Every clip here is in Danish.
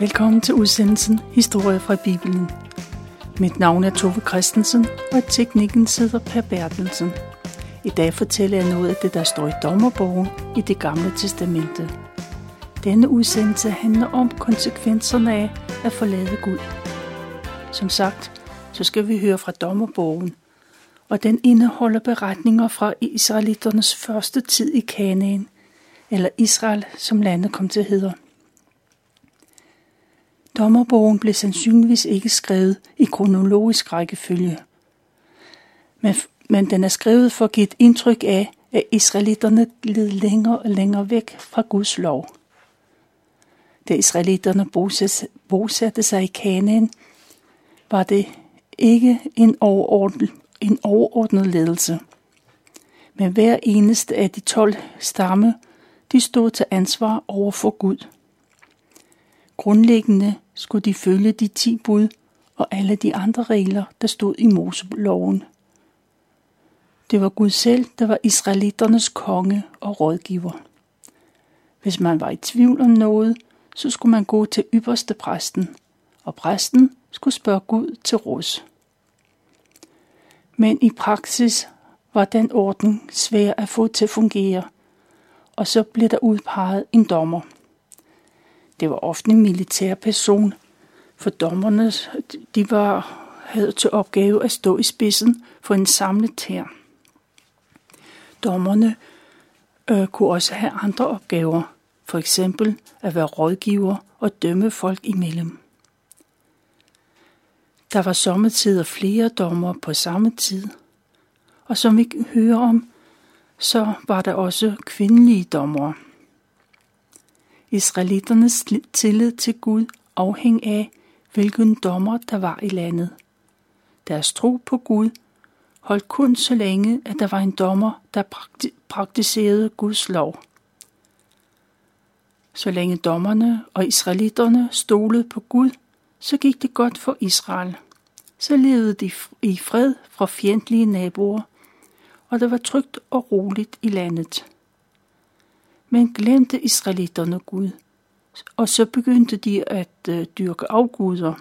Velkommen til udsendelsen Historie fra Bibelen. Mit navn er Tove Christensen, og teknikken sidder Per Bertelsen. I dag fortæller jeg noget af det, der står i dommerbogen i det gamle testamente. Denne udsendelse handler om konsekvenserne af at forlade Gud. Som sagt, så skal vi høre fra dommerbogen, og den indeholder beretninger fra israeliternes første tid i Kanaan, eller Israel, som landet kom til hedder. Dommerbogen blev sandsynligvis ikke skrevet i kronologisk rækkefølge. Men, men den er skrevet for at give et indtryk af, at israelitterne led længere og længere væk fra Guds lov. Da israelitterne bosatte sig i Kanaan, var det ikke en overordnet, en overordnet ledelse. Men hver eneste af de 12 stamme, de stod til ansvar over for Gud. Grundlæggende skulle de følge de ti bud og alle de andre regler, der stod i Moseloven. Det var Gud selv, der var israeliternes konge og rådgiver. Hvis man var i tvivl om noget, så skulle man gå til ypperste præsten, og præsten skulle spørge Gud til råds. Men i praksis var den orden svær at få til at fungere, og så blev der udpeget en dommer. Det var ofte en militær person, for dommerne de var, havde til opgave at stå i spidsen for en samlet her. Dommerne øh, kunne også have andre opgaver, for eksempel at være rådgiver og dømme folk imellem. Der var sommetider flere dommer på samme tid, og som vi hører om, så var der også kvindelige dommere. Israeliternes tillid til Gud afhæng af, hvilken dommer der var i landet. Deres tro på Gud holdt kun så længe, at der var en dommer, der praktiserede Guds lov. Så længe dommerne og israelitterne stolede på Gud, så gik det godt for Israel. Så levede de i fred fra fjendtlige naboer, og der var trygt og roligt i landet. Men glemte israelitterne Gud, og så begyndte de at øh, dyrke afguder.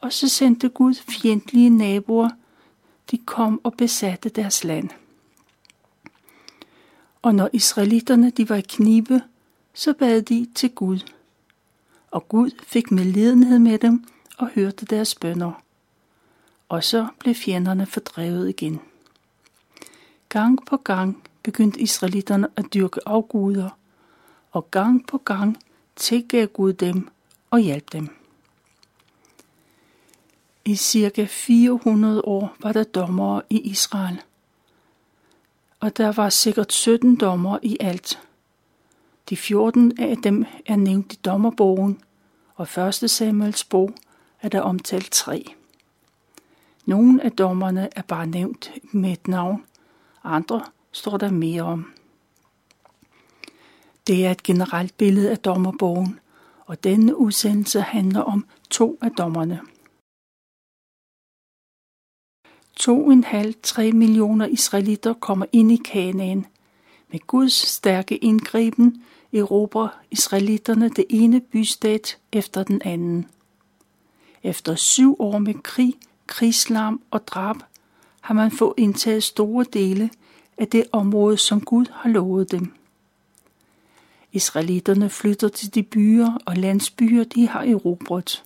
Og så sendte Gud fjendtlige naboer, de kom og besatte deres land. Og når israelitterne de var i knibe, så bad de til Gud. Og Gud fik medlidenhed med dem og hørte deres bønder. Og så blev fjenderne fordrevet igen. Gang på gang begyndte israelitterne at dyrke afguder, og gang på gang tilgav Gud dem og hjalp dem. I cirka 400 år var der dommere i Israel, og der var sikkert 17 dommer i alt. De 14 af dem er nævnt i dommerbogen, og 1. Samuels bog er der omtalt tre. Nogle af dommerne er bare nævnt med et navn, andre står der mere om. Det er et generelt billede af dommerbogen, og denne udsendelse handler om to af dommerne. 2,5-3 millioner israelitter kommer ind i Kanaan. Med Guds stærke indgriben erobrer israelitterne det ene bystat efter den anden. Efter syv år med krig, krigslarm og drab har man fået indtaget store dele af det område, som Gud har lovet dem. Israelitterne flytter til de byer og landsbyer, de har erobret.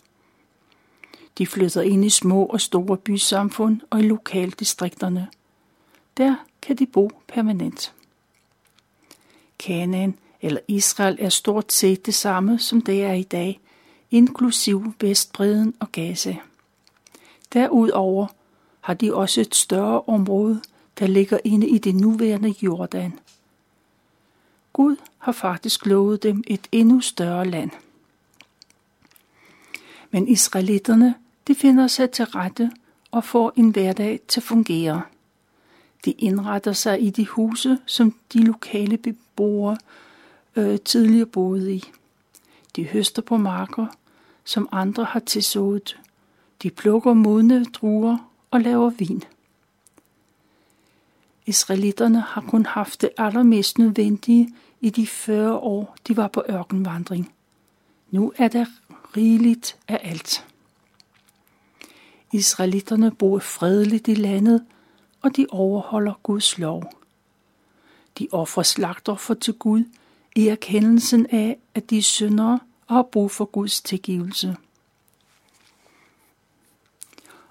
De flytter ind i små og store bysamfund og i lokaldistrikterne. Der kan de bo permanent. Kanaan eller Israel er stort set det samme, som det er i dag, inklusiv Vestbreden og Gaza. Derudover har de også et større område, der ligger inde i det nuværende Jordan. Gud har faktisk lovet dem et endnu større land. Men israelitterne, de finder sig til rette og får en hverdag til at fungere. De indretter sig i de huse, som de lokale beboere øh, tidligere boede i. De høster på marker, som andre har tilsået. De plukker modne druer og laver vin. Israelitterne har kun haft det allermest nødvendige i de 40 år, de var på ørkenvandring. Nu er der rigeligt af alt. Israelitterne bor fredeligt i landet, og de overholder Guds lov. De offrer slagter for til Gud i erkendelsen af, at de er syndere og har brug for Guds tilgivelse.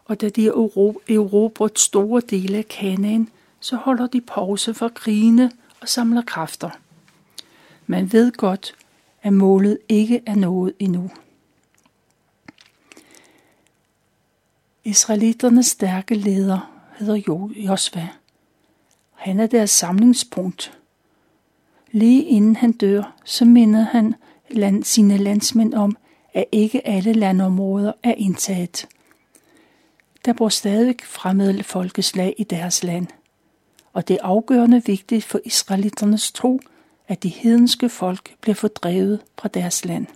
Og da de har erobret store dele af Kanaan, så holder de pause for grine og samler kræfter. Man ved godt, at målet ikke er nået endnu. Israeliternes stærke leder hedder Josva. Han er deres samlingspunkt. Lige inden han dør, så minder han land, sine landsmænd om, at ikke alle landområder er indtaget. Der bor stadig fremmede folkeslag i deres land, og det er afgørende vigtigt for israeliternes tro, at de hedenske folk bliver fordrevet fra deres land.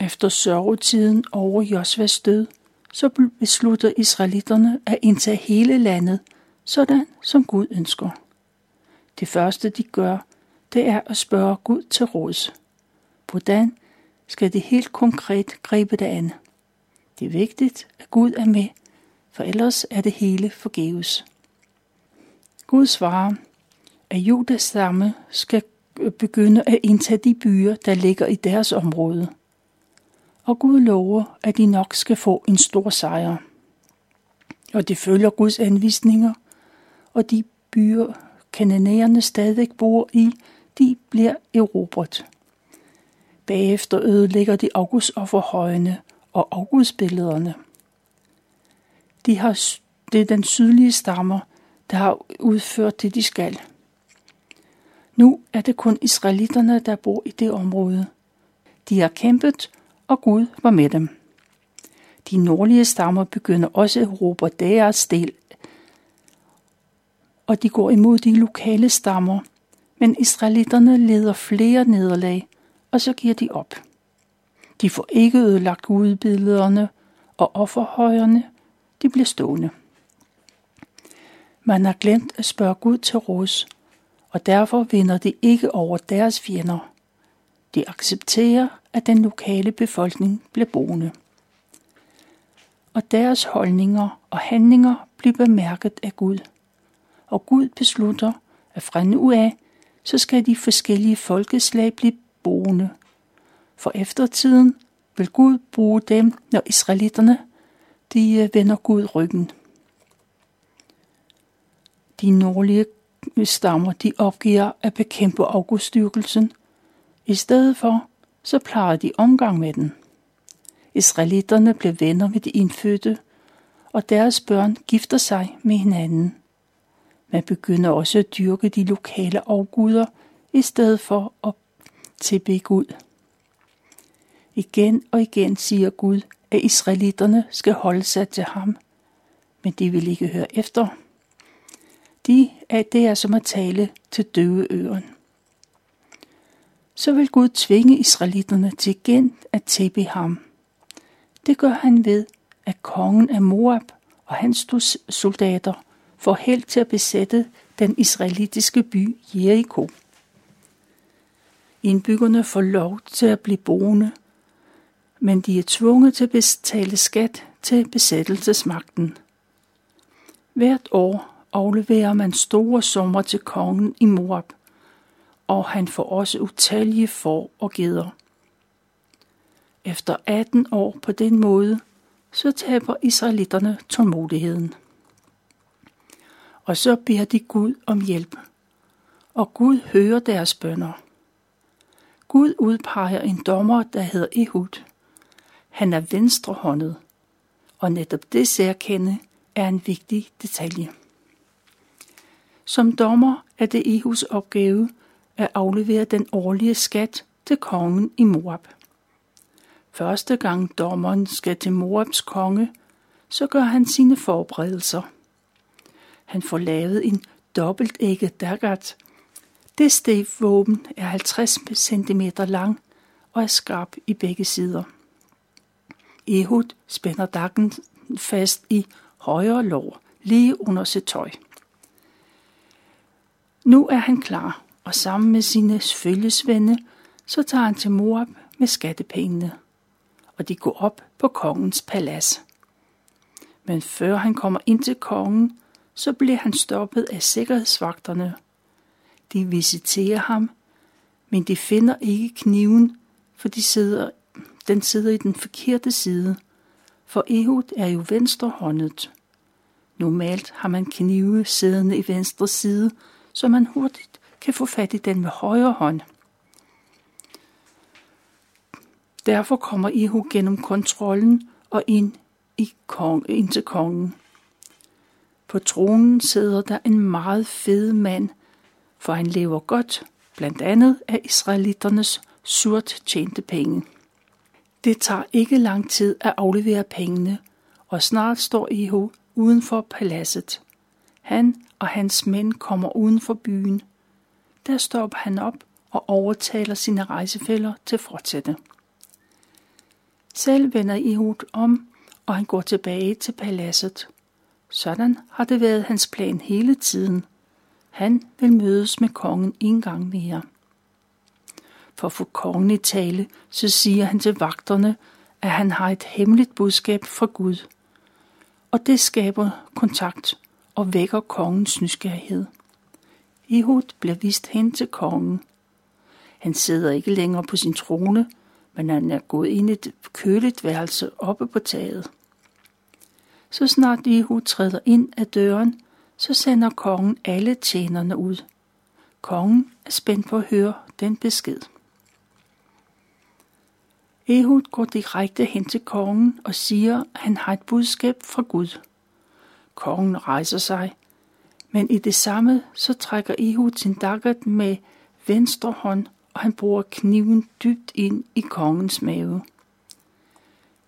Efter sørgetiden over Josvas død, så beslutter israelitterne at indtage hele landet, sådan som Gud ønsker. Det første de gør, det er at spørge Gud til råds. Hvordan skal de helt konkret gribe det an? Det er vigtigt, at Gud er med, for ellers er det hele forgæves. Gud svarer, at Judas stamme skal øh, begynde at indtage de byer, der ligger i deres område. Og Gud lover, at de nok skal få en stor sejr. Og de følger Guds anvisninger, og de byer, kananæerne stadig bor i, de bliver erobret. Bagefter ødelægger de Augustofferhøjene og Augustbillederne. De har, det er den sydlige stammer, der har udført det, de skal. Nu er det kun israelitterne, der bor i det område. De har kæmpet, og Gud var med dem. De nordlige stammer begynder også at råbe deres del, og de går imod de lokale stammer, men israelitterne leder flere nederlag, og så giver de op. De får ikke ødelagt gudbillederne, og offerhøjerne, de bliver stående. Man har glemt at spørge Gud til råds, og derfor vinder de ikke over deres fjender. De accepterer, at den lokale befolkning bliver boende. Og deres holdninger og handlinger bliver bemærket af Gud. Og Gud beslutter, at fra nu af, så skal de forskellige folkeslag blive boende. For eftertiden vil Gud bruge dem, når israelitterne de øh, vender Gud ryggen. De nordlige øh, stammer de opgiver at bekæmpe augustdyrkelsen. I stedet for, så plejer de omgang med den. Israelitterne bliver venner med de indfødte, og deres børn gifter sig med hinanden. Man begynder også at dyrke de lokale afguder, i stedet for at tilbe Gud. Igen og igen siger Gud, at israelitterne skal holde sig til ham, men de vil ikke høre efter. De er, det er som at tale til døve øren. Så vil Gud tvinge israelitterne til igen at tæppe ham. Det gør han ved, at kongen af Moab og hans soldater får held til at besætte den israelitiske by Jericho. Indbyggerne får lov til at blive boende, men de er tvunget til at betale skat til besættelsesmagten. Hvert år afleverer man store summer til kongen i Moab, og han får også utallige får og geder. Efter 18 år på den måde, så taber israelitterne tålmodigheden. Og så beder de Gud om hjælp, og Gud hører deres bønder. Gud udpeger en dommer, der hedder Ehud. Han er venstrehåndet, og netop det særkende er en vigtig detalje. Som dommer er det Ehus opgave at aflevere den årlige skat til kongen i Moab. Første gang dommeren skal til Moabs konge, så gør han sine forberedelser. Han får lavet en dobbeltægget dagat. Det stævvåben er 50 cm lang og er skarp i begge sider. Ehud spænder dakken fast i højre lår, lige under sit tøj. Nu er han klar, og sammen med sine følgesvende, så tager han til Moab med skattepengene, og de går op på kongens palads. Men før han kommer ind til kongen, så bliver han stoppet af sikkerhedsvagterne. De visiterer ham, men de finder ikke kniven, for de sidder, den sidder i den forkerte side, for Ehud er jo venstrehåndet. Normalt har man knive siddende i venstre side, så man hurtigt kan få fat i den med højre hånd. Derfor kommer Ihu gennem kontrollen og ind, i kong, ind til kongen. På tronen sidder der en meget fed mand, for han lever godt, blandt andet af israeliternes surt tjente penge. Det tager ikke lang tid at aflevere pengene, og snart står Eho uden for paladset. Han og hans mænd kommer uden for byen. Der stopper han op og overtaler sine rejsefælder til at fortsætte. Selv vender Ehud om, og han går tilbage til paladset. Sådan har det været hans plan hele tiden. Han vil mødes med kongen en gang mere. For at få kongen i tale, så siger han til vagterne, at han har et hemmeligt budskab fra Gud. Og det skaber kontakt og vækker kongens nysgerrighed. Ehud bliver vist hen til kongen. Han sidder ikke længere på sin trone, men han er gået ind i et køligt værelse oppe på taget. Så snart Ehud træder ind af døren, så sender kongen alle tjenerne ud. Kongen er spændt på at høre den besked. Ehud går direkte hen til kongen og siger, at han har et budskab fra Gud. Kongen rejser sig, men i det samme så trækker Ehud sin daggert med venstre hånd, og han bruger kniven dybt ind i kongens mave.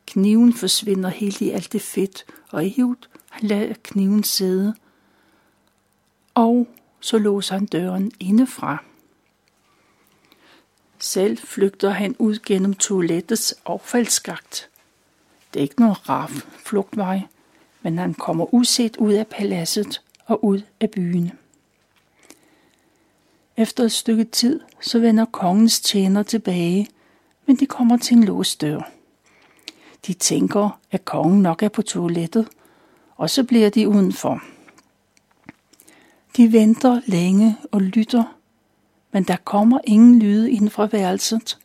Kniven forsvinder helt i alt det fedt, og Ehud han lader kniven sidde, og så låser han døren indefra. Selv flygter han ud gennem toilettets affaldsskagt. Det er ikke nogen rar flugtvej, men han kommer uset ud af paladset og ud af byen. Efter et stykke tid, så vender kongens tjener tilbage, men de kommer til en låst dør. De tænker, at kongen nok er på toilettet, og så bliver de udenfor. De venter længe og lytter, men der kommer ingen lyde inden fra værelset.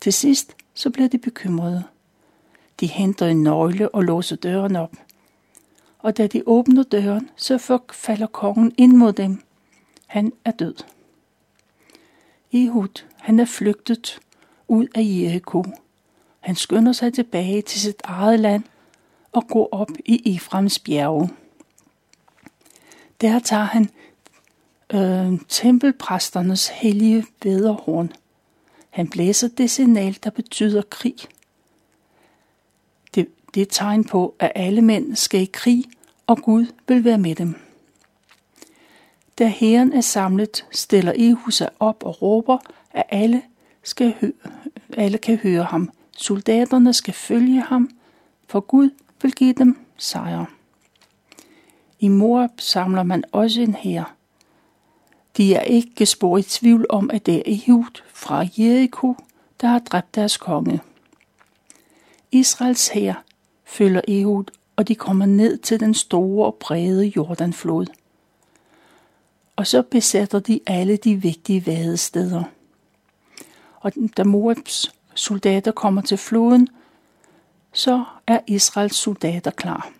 Til sidst så bliver de bekymrede. De henter en nøgle og låser døren op. Og da de åbner døren, så falder kongen ind mod dem. Han er død. Ehud, han er flygtet ud af Jericho. Han skynder sig tilbage til sit eget land og går op i Efraims bjerge. Der tager han øh, tempelpræsternes hellige vederhorn. Han blæser det signal, der betyder krig. Det, det er et tegn på, at alle mænd skal i krig, og Gud vil være med dem. Da herren er samlet, stiller Ehu sig op og råber, at alle, skal hø- alle kan høre ham. Soldaterne skal følge ham, for Gud vil give dem sejr. I Moab samler man også en hær. De er ikke spor i tvivl om, at det er Ehud fra Jericho, der har dræbt deres konge. Israels hær følger Ehud, og de kommer ned til den store og brede Jordanflod. Og så besætter de alle de vigtige vadesteder. Og da Moabs soldater kommer til floden, så er Israels soldater klar.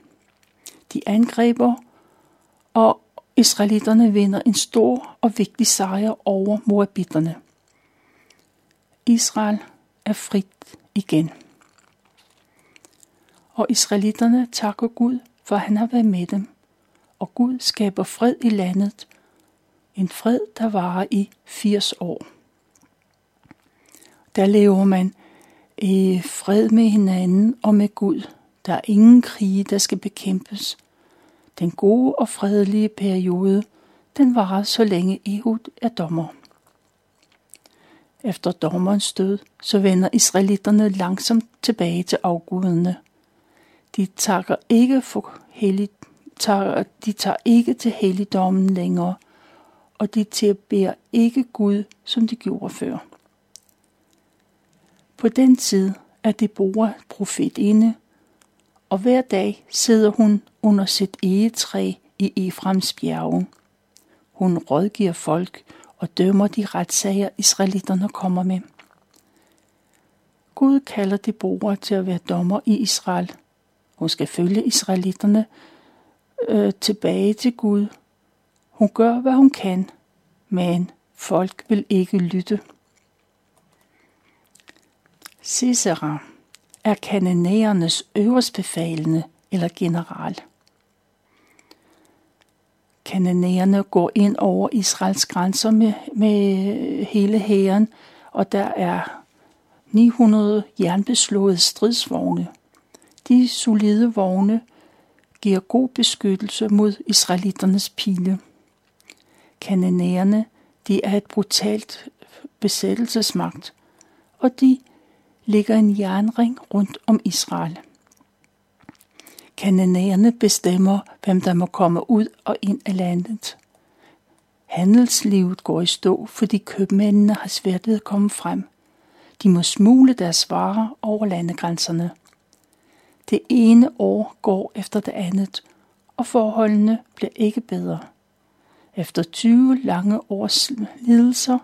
De angriber, og Israelitterne vinder en stor og vigtig sejr over moabitterne. Israel er frit igen. Og israelitterne takker Gud, for han har været med dem. Og Gud skaber fred i landet. En fred, der varer i 80 år. Der lever man i fred med hinanden og med Gud. Der er ingen krige, der skal bekæmpes. Den gode og fredelige periode, den varer så længe Ehud er dommer. Efter dommerens død, så vender israelitterne langsomt tilbage til afgudene. De takker ikke for hellig, tager, de tager ikke til helligdommen længere, og de tilbeder ikke Gud, som de gjorde før. På den tid er Deborah profetinde, og hver dag sidder hun under sit egetræ i Efraims bjerge. Hun rådgiver folk og dømmer de retssager, israelitterne kommer med. Gud kalder Deborah til at være dommer i Israel. Hun skal følge israelitterne øh, tilbage til Gud. Hun gør, hvad hun kan, men folk vil ikke lytte. Sisera er kanonærernes øverstbefalende eller general. Kanonærerne går ind over Israels grænser med, med hele hæren, og der er 900 jernbeslåede stridsvogne. De solide vogne giver god beskyttelse mod israeliternes pile. Kanonærerne, de er et brutalt besættelsesmagt, og de ligger en jernring rundt om Israel. Kananæerne bestemmer, hvem der må komme ud og ind af landet. Handelslivet går i stå, fordi købmændene har svært ved at komme frem. De må smule deres varer over landegrænserne. Det ene år går efter det andet, og forholdene bliver ikke bedre. Efter 20 lange års lidelser,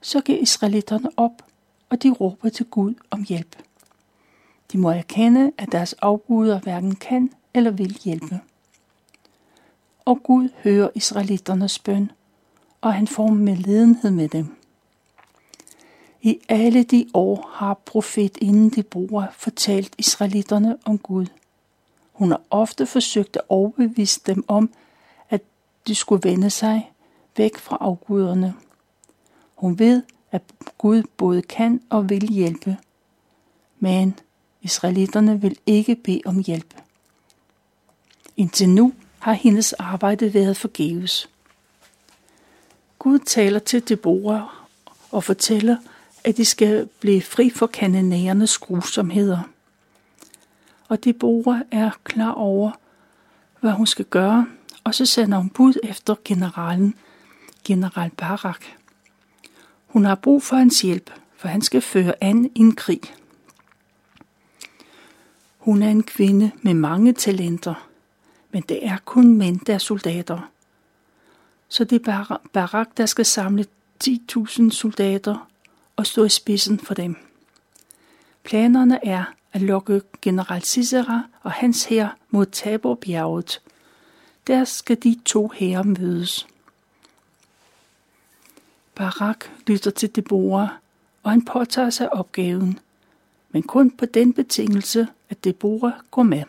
så giver israelitterne op, og de råber til Gud om hjælp. De må erkende, at deres afguder hverken kan eller vil hjælpe. Og Gud hører israelitternes bøn, og han får med ledenhed med dem. I alle de år har profetinden Deborah fortalt israelitterne om Gud. Hun har ofte forsøgt at overbevise dem om, at de skulle vende sig væk fra afguderne. Hun ved, at Gud både kan og vil hjælpe. Men israelitterne vil ikke bede om hjælp. Indtil nu har hendes arbejde været forgæves. Gud taler til Deborah og fortæller, at de skal blive fri for kanonærernes grusomheder. Og Deborah er klar over, hvad hun skal gøre, og så sender hun bud efter generalen, general Barak. Hun har brug for hans hjælp, for han skal føre an i en krig. Hun er en kvinde med mange talenter, men det er kun mænd, der er soldater. Så det er Barak, der skal samle 10.000 soldater og stå i spidsen for dem. Planerne er at lokke general Cicera og hans hær mod Taborbjerget. Der skal de to hære mødes. Barak lytter til Deborah, og han påtager sig opgaven, men kun på den betingelse, at Deborah går med.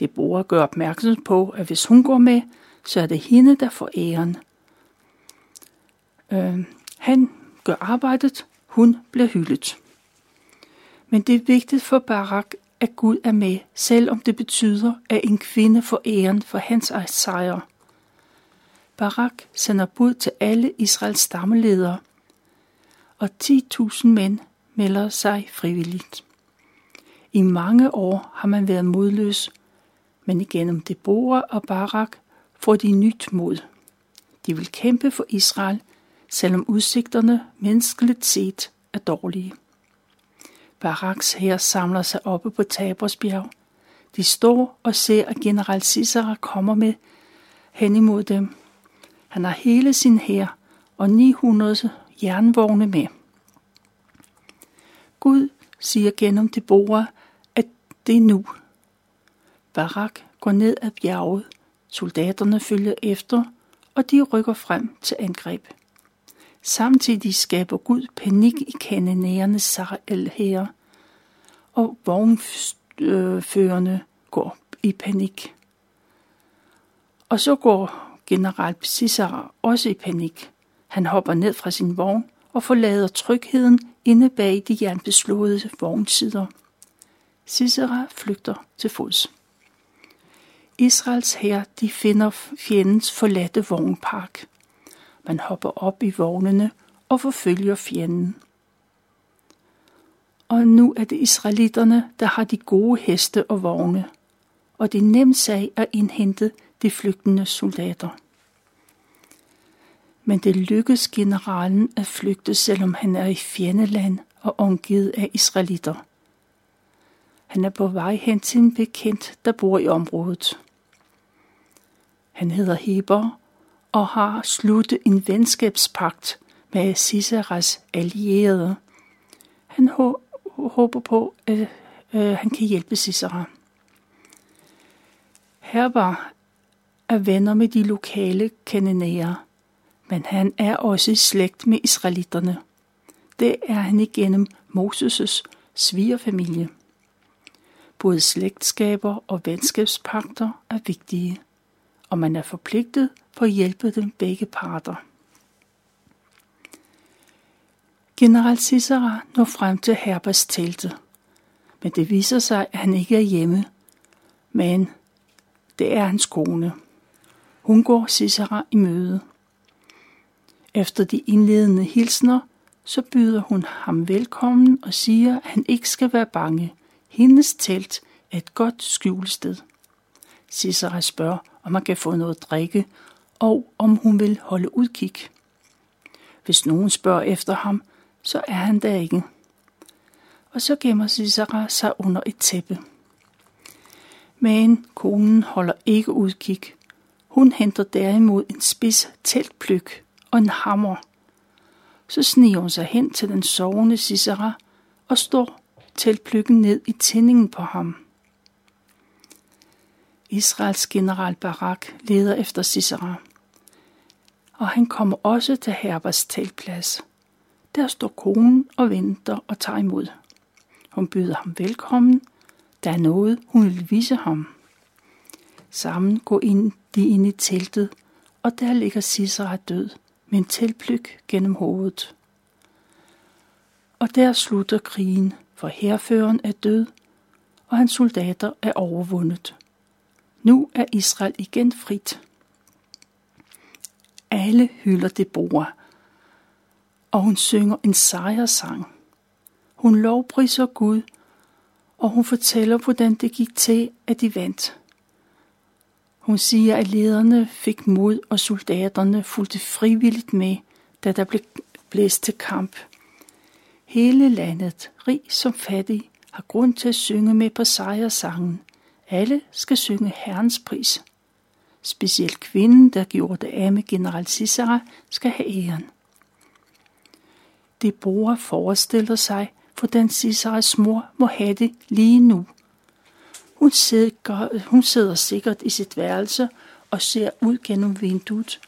Deborah gør opmærksom på, at hvis hun går med, så er det hende, der får æren. Øh, han gør arbejdet, hun bliver hyldet. Men det er vigtigt for Barak, at Gud er med, selvom det betyder, at en kvinde får æren for hans sejr. Barak sender bud til alle Israels stammeledere, og 10.000 mænd melder sig frivilligt. I mange år har man været modløs, men igennem Deborah og Barak får de nyt mod. De vil kæmpe for Israel, selvom udsigterne menneskeligt set er dårlige. Baraks her samler sig oppe på Tabersbjerg. De står og ser, at general Sisera kommer med hen imod dem. Han har hele sin hær og 900 jernvogne med. Gud siger gennem Deborah, at det er nu. Barak går ned ad bjerget, soldaterne følger efter, og de rykker frem til angreb. Samtidig skaber Gud panik i kanonærernes Sarel og vognførerne går i panik. Og så går general Sisera også i panik. Han hopper ned fra sin vogn og forlader trygheden inde bag de jernbeslåede vognsider. Sisera flygter til fods. Israels hær de finder fjendens forladte vognpark. Man hopper op i vognene og forfølger fjenden. Og nu er det israelitterne, der har de gode heste og vogne, og det er nemt sag at indhente de flygtende soldater. Men det lykkes generalen at flygte, selvom han er i fjendeland og omgivet af israelitter. Han er på vej hen til en bekendt, der bor i området. Han hedder Heber og har sluttet en venskabspagt med Ciceras allierede. Han håber på, at øh, han kan hjælpe Cicera. Heber er venner med de lokale kananæer, men han er også i slægt med israelitterne. Det er han igennem Moses' svigerfamilie. Både slægtskaber og venskabspakter er vigtige, og man er forpligtet på at hjælpe dem begge parter. General Cicera når frem til Herbers telte, men det viser sig, at han ikke er hjemme. Men det er hans kone. Hun går Cicera i møde. Efter de indledende hilsner, så byder hun ham velkommen og siger, at han ikke skal være bange. Hendes telt er et godt skjulested. Cicera spørger, om man kan få noget at drikke, og om hun vil holde udkig. Hvis nogen spørger efter ham, så er han der ikke. Og så gemmer Cicera sig under et tæppe. Men konen holder ikke udkig. Hun henter derimod en spids teltplyk og en hammer. Så sniger hun sig hen til den sovende Cicera og står teltplykken ned i tændingen på ham. Israels general Barak leder efter Cicera, og han kommer også til Herbers teltplads. Der står konen og venter og tager imod. Hun byder ham velkommen. Der er noget, hun vil vise ham. Sammen går ind, de ind i teltet, og der ligger Sisera død med en tilplyk gennem hovedet. Og der slutter krigen, for herføren er død, og hans soldater er overvundet. Nu er Israel igen frit. Alle hylder Deborah, og hun synger en sejrsang. Hun lovpriser Gud, og hun fortæller, hvordan det gik til, at de vandt. Hun siger, at lederne fik mod, og soldaterne fulgte frivilligt med, da der blev blæst til kamp. Hele landet, rig som fattig, har grund til at synge med på sejrsangen. Alle skal synge Herrens pris. Specielt kvinden, der gjorde det af med general Cicera, skal have æren. Deborah forestiller sig, hvordan Ciceras mor må have det lige nu. Hun sidder, hun sidder sikkert i sit værelse og ser ud gennem vinduet.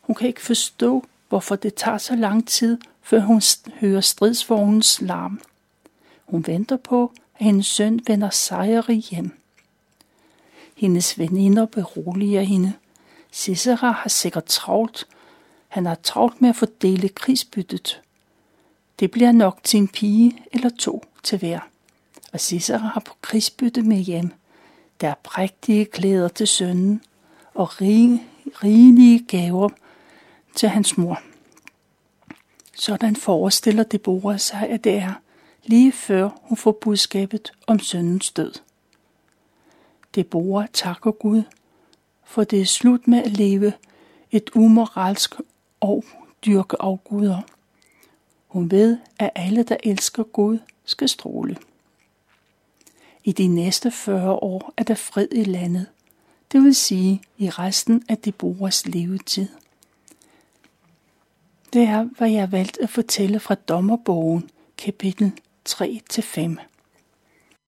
Hun kan ikke forstå, hvorfor det tager så lang tid, før hun hører stridsvognens larm. Hun venter på, at hendes søn vender sejrig hjem. Hendes veninder beroliger hende. Cicera har sikkert travlt. Han har travlt med at fordele krigsbyttet. Det bliver nok til en pige eller to til hver. Og Cicera har på krigsbytte med hjem. Der er prægtige klæder til sønnen og rige, rigelige gaver til hans mor. Sådan forestiller Deborah sig, at det er lige før hun får budskabet om sønnens død. Deborah takker Gud, for det er slut med at leve et umoralsk og dyrke afguder. Hun ved, at alle, der elsker Gud, skal stråle. I de næste 40 år er der fred i landet, det vil sige i resten af de borgers levetid. Det er, hvad jeg har valgt at fortælle fra Dommerbogen, kapitel 3-5.